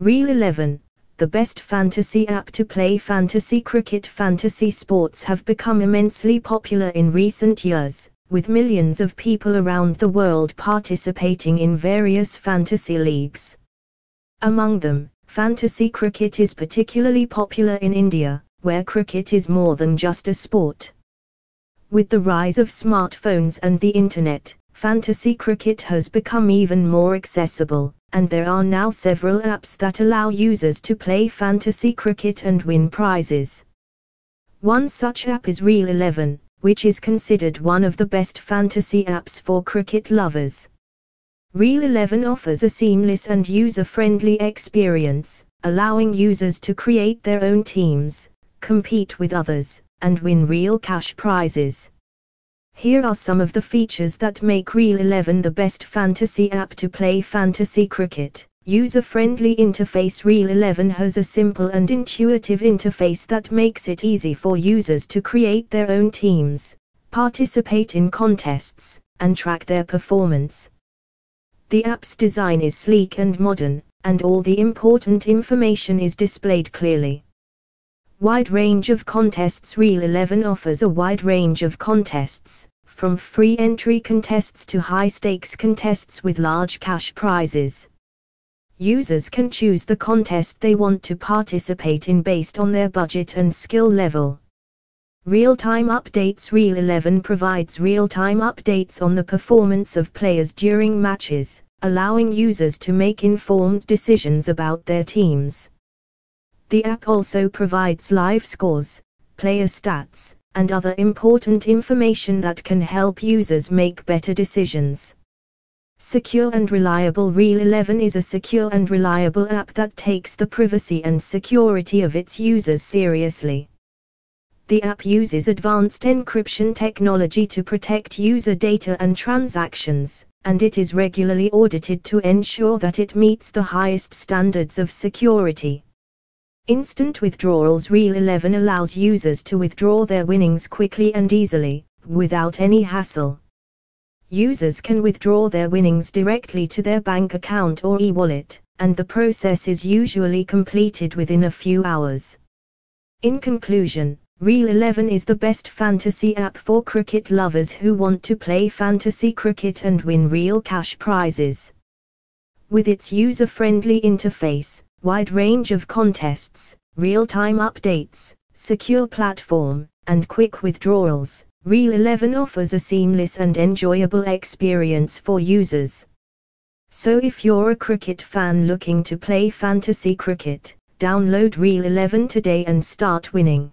Real 11, the best fantasy app to play fantasy cricket. Fantasy sports have become immensely popular in recent years, with millions of people around the world participating in various fantasy leagues. Among them, fantasy cricket is particularly popular in India, where cricket is more than just a sport. With the rise of smartphones and the internet, fantasy cricket has become even more accessible, and there are now several apps that allow users to play fantasy cricket and win prizes. One such app is Real 11, which is considered one of the best fantasy apps for cricket lovers. Real 11 offers a seamless and user-friendly experience, allowing users to create their own teams, compete with others, and win real cash prizes. Here are some of the features that make Real 11 the best fantasy app to play fantasy cricket. User-friendly interface Real 11 has a simple and intuitive interface that makes it easy for users to create their own teams, participate in contests, and track their performance. The app's design is sleek and modern, and all the important information is displayed clearly. Wide range of contests Real 11 offers a wide range of contests, from free entry contests to high stakes contests with large cash prizes. Users can choose the contest they want to participate in based on their budget and skill level. Real time updates Real 11 provides real time updates on the performance of players during matches, allowing users to make informed decisions about their teams. The app also provides live scores, player stats, and other important information that can help users make better decisions. Secure and reliable Real 11 is a secure and reliable app that takes the privacy and security of its users seriously. The app uses advanced encryption technology to protect user data and transactions, and it is regularly audited to ensure that it meets the highest standards of security. Instant withdrawals Real 11 allows users to withdraw their winnings quickly and easily, without any hassle. Users can withdraw their winnings directly to their bank account or e-wallet, and the process is usually completed within a few hours. In conclusion, Real 11 is the best fantasy app for cricket lovers who want to play fantasy cricket and win real cash prizes. With its user-friendly interface, wide range of contests, real-time updates, secure platform, and quick withdrawals, Real 11 offers a seamless and enjoyable experience for users. So if you're a cricket fan looking to play fantasy cricket, download Real 11 today and start winning.